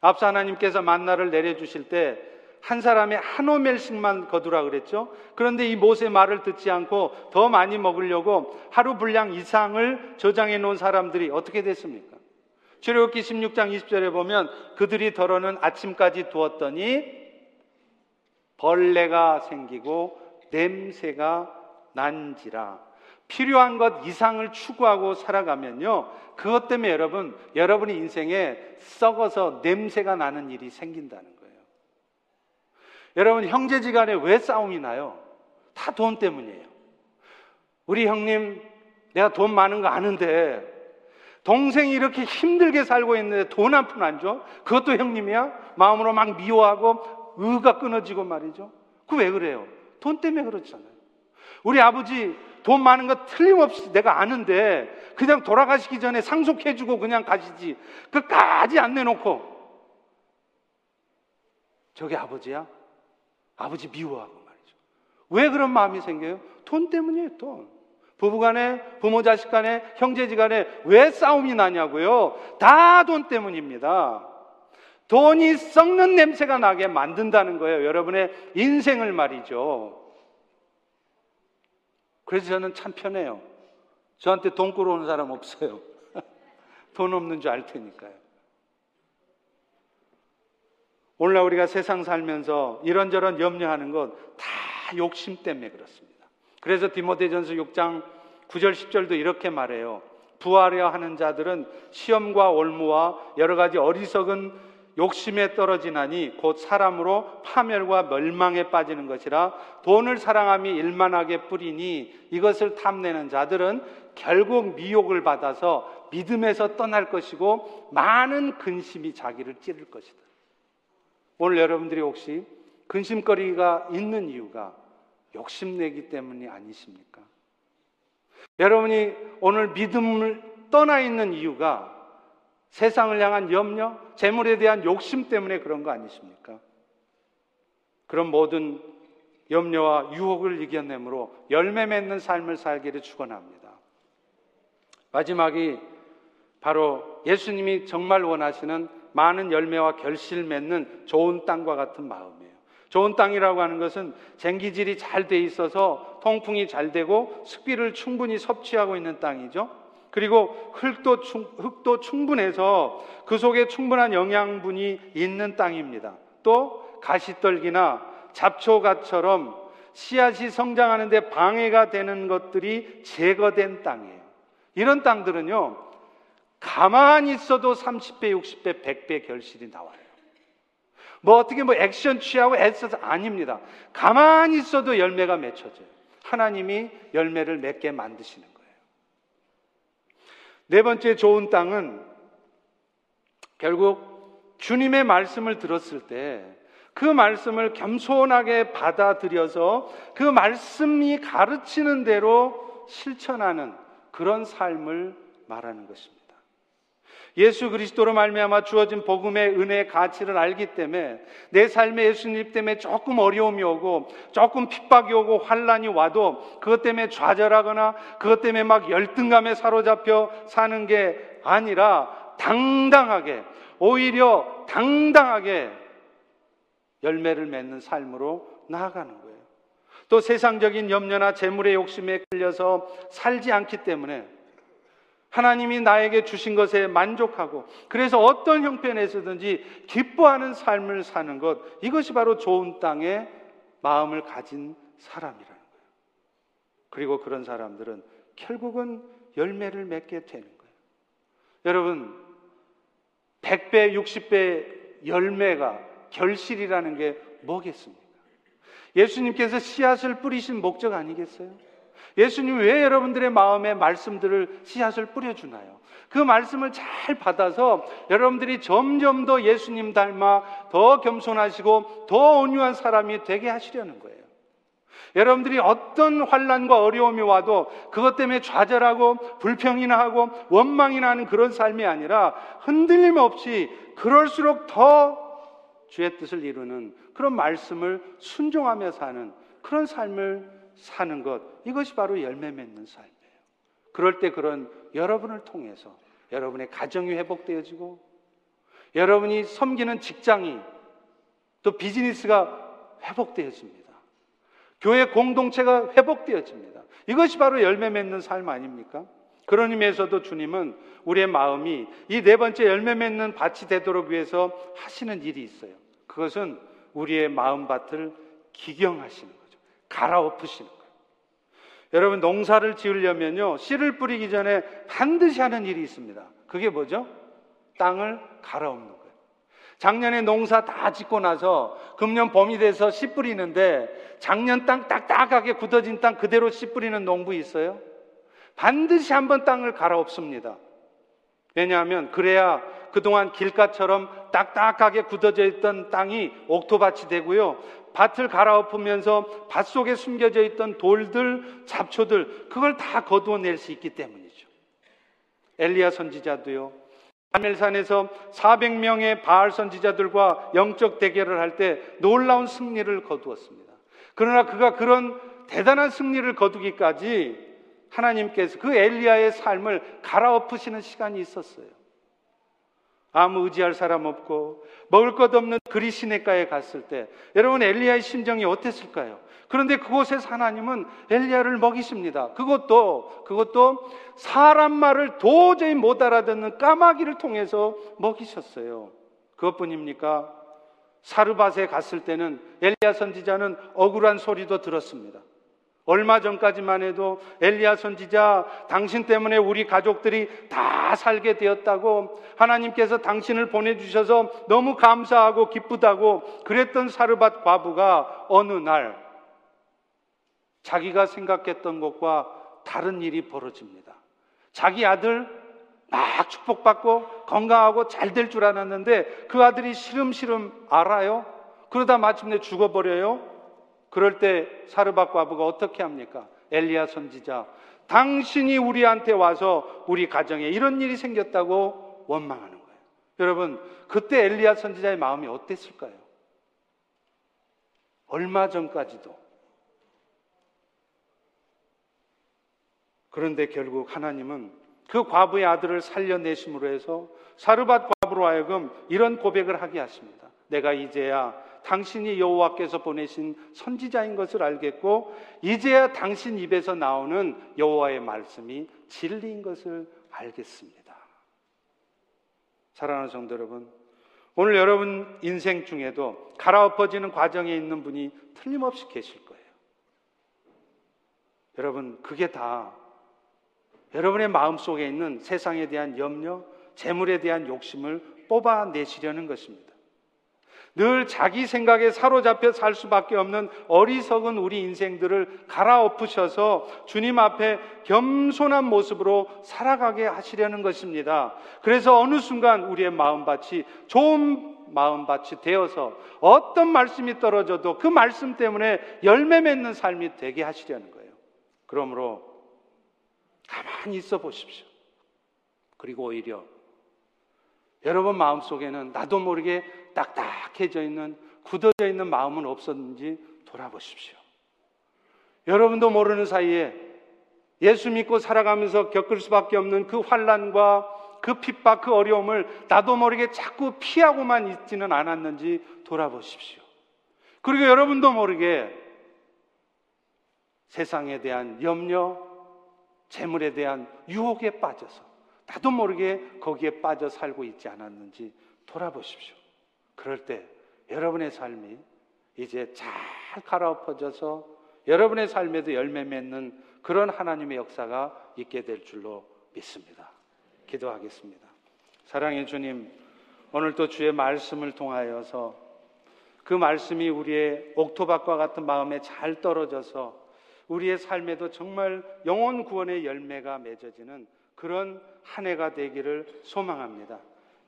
Speaker 1: 앞서 하나님께서 만나를 내려주실 때 한 사람의 한 오멜씩만 거두라 그랬죠. 그런데 이 모세 말을 듣지 않고 더 많이 먹으려고 하루 분량 이상을 저장해 놓은 사람들이 어떻게 됐습니까? 출애굽기 16장 20절에 보면 그들이 덜어는 아침까지 두었더니 벌레가 생기고 냄새가 난지라 필요한 것 이상을 추구하고 살아가면요. 그것 때문에 여러분, 여러분의 인생에 썩어서 냄새가 나는 일이 생긴다는 거예요. 여러분, 형제지 간에 왜 싸움이 나요? 다 돈 때문이에요. 우리 형님, 내가 돈 많은 거 아는데, 동생이 이렇게 힘들게 살고 있는데 돈 한 푼 안 줘? 그것도 형님이야? 마음으로 막 미워하고 의가 끊어지고 말이죠. 그 왜 그래요? 돈 때문에 그렇잖아요. 우리 아버지 돈 많은 거 틀림없이 내가 아는데 그냥 돌아가시기 전에 상속해주고 그냥 가시지. 그까지 안 내놓고 저게 아버지야? 아버지 미워하고 말이죠. 왜 그런 마음이 생겨요? 돈 때문이에요, 돈. 부부 간에, 부모 자식 간에, 형제지 간에 왜 싸움이 나냐고요? 다 돈 때문입니다. 돈이 썩는 냄새가 나게 만든다는 거예요. 여러분의 인생을 말이죠. 그래서 저는 참 편해요. 저한테 돈 끌어오는 사람 없어요. [laughs] 돈 없는 줄 알 테니까요. 오늘날 우리가 세상 살면서 이런저런 염려하는 것다 욕심 때문에 그렇습니다. 그래서 디모데전서 6장 9절 10절도 이렇게 말해요. 부하려 하는 자들은 시험과 올무와 여러 가지 어리석은 욕심에 떨어지나니 곧 사람으로 파멸과 멸망에 빠지는 것이라 돈을 사랑함이 일만하게 뿌리니 이것을 탐내는 자들은 결국 미혹을 받아서 믿음에서 떠날 것이고 많은 근심이 자기를 찌를 것이다. 오늘 여러분들이 혹시 근심거리가 있는 이유가 욕심내기 때문이 아니십니까? 여러분이 오늘 믿음을 떠나 있는 이유가 세상을 향한 염려, 재물에 대한 욕심 때문에 그런 거 아니십니까? 그런 모든 염려와 유혹을 이겨내므로 열매 맺는 삶을 살기를 축원합니다. 마지막이 바로 예수님이 정말 원하시는 많은 열매와 결실 맺는 좋은 땅과 같은 마음이에요. 좋은 땅이라고 하는 것은 쟁기질이 잘 돼 있어서 통풍이 잘 되고 습기를 충분히 섭취하고 있는 땅이죠. 그리고 흙도, 흙도 충분해서 그 속에 충분한 영양분이 있는 땅입니다. 또 가시떨기나 잡초가처럼 씨앗이 성장하는데 방해가 되는 것들이 제거된 땅이에요. 이런 땅들은요, 가만히 있어도 30배, 60배, 100배 결실이 나와요. 뭐 어떻게 뭐 액션 취하고 애써서 아닙니다. 가만히 있어도 열매가 맺혀져요. 하나님이 열매를 맺게 만드시는 거예요. 네 번째 좋은 땅은 결국 주님의 말씀을 들었을 때 그 말씀을 겸손하게 받아들여서 그 말씀이 가르치는 대로 실천하는 그런 삶을 말하는 것입니다. 예수 그리스도로 말미암아 주어진 복음의 은혜의 가치를 알기 때문에 내 삶에 예수님 때문에 조금 어려움이 오고 조금 핍박이 오고 환란이 와도 그것 때문에 좌절하거나 그것 때문에 막 열등감에 사로잡혀 사는 게 아니라 당당하게 오히려 당당하게 열매를 맺는 삶으로 나아가는 거예요. 또 세상적인 염려나 재물의 욕심에 끌려서 살지 않기 때문에 하나님이 나에게 주신 것에 만족하고 그래서 어떤 형편에서든지 기뻐하는 삶을 사는 것 이것이 바로 좋은 땅에 마음을 가진 사람이라는 거예요. 그리고 그런 사람들은 결국은 열매를 맺게 되는 거예요. 여러분 100배, 60배 열매가 결실이라는 게 뭐겠습니까? 예수님께서 씨앗을 뿌리신 목적 아니겠어요? 예수님 왜 여러분들의 마음에 말씀들을 씨앗을 뿌려주나요? 그 말씀을 잘 받아서 여러분들이 점점 더 예수님 닮아 더 겸손하시고 더 온유한 사람이 되게 하시려는 거예요. 여러분들이 어떤 환란과 어려움이 와도 그것 때문에 좌절하고 불평이나 하고 원망이나 하는 그런 삶이 아니라 흔들림 없이 그럴수록 더 주의 뜻을 이루는 그런 말씀을 순종하며 사는 그런 삶을 사는 것, 이것이 바로 열매 맺는 삶이에요. 그럴 때 그런 여러분을 통해서 여러분의 가정이 회복되어지고, 여러분이 섬기는 직장이 또 비즈니스가 회복되어집니다. 교회 공동체가 회복되어집니다. 이것이 바로 열매 맺는 삶 아닙니까? 그런 의미에서도 주님은 우리의 마음이 이 네 번째 열매 맺는 밭이 되도록 위해서 하시는 일이 있어요. 그것은 우리의 마음밭을 기경하시는 거죠. 갈아엎으시는 거예요. 여러분 농사를 지으려면요 씨를 뿌리기 전에 반드시 하는 일이 있습니다. 그게 뭐죠? 땅을 갈아엎는 거예요. 작년에 농사 다 짓고 나서 금년 봄이 돼서 씨 뿌리는데 작년 땅 딱딱하게 굳어진 땅 그대로 씨 뿌리는 농부 있어요? 반드시 한번 땅을 갈아엎습니다. 왜냐하면 그래야 그동안 길가처럼 딱딱하게 굳어져 있던 땅이 옥토밭이 되고요. 밭을 갈아엎으면서 밭 속에 숨겨져 있던 돌들, 잡초들, 그걸 다 거두어낼 수 있기 때문이죠. 엘리야 선지자도요. 하멜산에서 400명의 바알 선지자들과 영적 대결을 할 때 놀라운 승리를 거두었습니다. 그러나 그가 그런 대단한 승리를 거두기까지 하나님께서 그 엘리야의 삶을 갈아엎으시는 시간이 있었어요. 아무 의지할 사람 없고 먹을 것 없는 그리 시내가에 갔을 때 여러분 엘리야의 심정이 어땠을까요? 그런데 그곳에서 하나님은 엘리야를 먹이십니다. 그것도 그것도 사람 말을 도저히 못 알아듣는 까마귀를 통해서 먹이셨어요. 그것뿐입니까? 사르밧에 갔을 때는 엘리야 선지자는 억울한 소리도 들었습니다. 얼마 전까지만 해도 엘리야 선지자 당신 때문에 우리 가족들이 다 살게 되었다고 하나님께서 당신을 보내주셔서 너무 감사하고 기쁘다고 그랬던 사르밧 과부가 어느 날 자기가 생각했던 것과 다른 일이 벌어집니다. 자기 아들 막 축복받고 건강하고 잘 될 줄 알았는데 그 아들이 시름시름 알아요? 그러다 마침내 죽어버려요? 그럴 때 사르밧 과부가 어떻게 합니까? 엘리야 선지자, 당신이 우리한테 와서 우리 가정에 이런 일이 생겼다고 원망하는 거예요. 여러분, 그때 엘리야 선지자의 마음이 어땠을까요? 얼마 전까지도. 그런데 결국 하나님은 그 과부의 아들을 살려내심으로 해서 사르밧 과부로 하여금 이런 고백을 하게 하십니다. 내가 이제야 당신이 여호와께서 보내신 선지자인 것을 알겠고 이제야 당신 입에서 나오는 여호와의 말씀이 진리인 것을 알겠습니다. 사랑하는 성도 여러분, 오늘 여러분 인생 중에도 갈아엎어지는 과정에 있는 분이 틀림없이 계실 거예요. 여러분, 그게 다 여러분의 마음 속에 있는 세상에 대한 염려, 재물에 대한 욕심을 뽑아내시려는 것입니다. 늘 자기 생각에 사로잡혀 살 수밖에 없는 어리석은 우리 인생들을 갈아엎으셔서 주님 앞에 겸손한 모습으로 살아가게 하시려는 것입니다. 그래서 어느 순간 우리의 마음밭이 좋은 마음밭이 되어서 어떤 말씀이 떨어져도 그 말씀 때문에 열매 맺는 삶이 되게 하시려는 거예요. 그러므로 가만히 있어 보십시오. 그리고 오히려 여러분 마음속에는 나도 모르게 딱딱해져 있는 굳어져 있는 마음은 없었는지 돌아보십시오. 여러분도 모르는 사이에 예수 믿고 살아가면서 겪을 수밖에 없는 그 환란과 그 핍박, 그 어려움을 나도 모르게 자꾸 피하고만 있지는 않았는지 돌아보십시오. 그리고 여러분도 모르게 세상에 대한 염려, 재물에 대한 유혹에 빠져서 나도 모르게 거기에 빠져 살고 있지 않았는지 돌아보십시오. 그럴 때 여러분의 삶이 이제 잘 갈아엎어져서 여러분의 삶에도 열매 맺는 그런 하나님의 역사가 있게 될 줄로 믿습니다. 기도하겠습니다. 사랑의 주님, 오늘도 주의 말씀을 통하여서 그 말씀이 우리의 옥토밭과 같은 마음에 잘 떨어져서 우리의 삶에도 정말 영혼 구원의 열매가 맺어지는 그런 한 해가 되기를 소망합니다.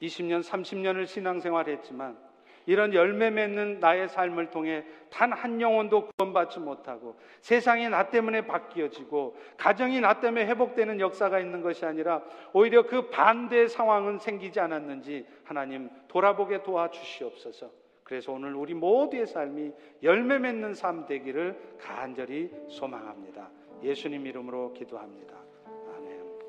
Speaker 1: 20년, 30년을 신앙생활 했지만 이런 열매 맺는 나의 삶을 통해 단 한 영혼도 구원받지 못하고 세상이 나 때문에 바뀌어지고 가정이 나 때문에 회복되는 역사가 있는 것이 아니라 오히려 그 반대의 상황은 생기지 않았는지 하나님 돌아보게 도와주시옵소서. 그래서 오늘 우리 모두의 삶이 열매 맺는 삶 되기를 간절히 소망합니다. 예수님 이름으로 기도합니다.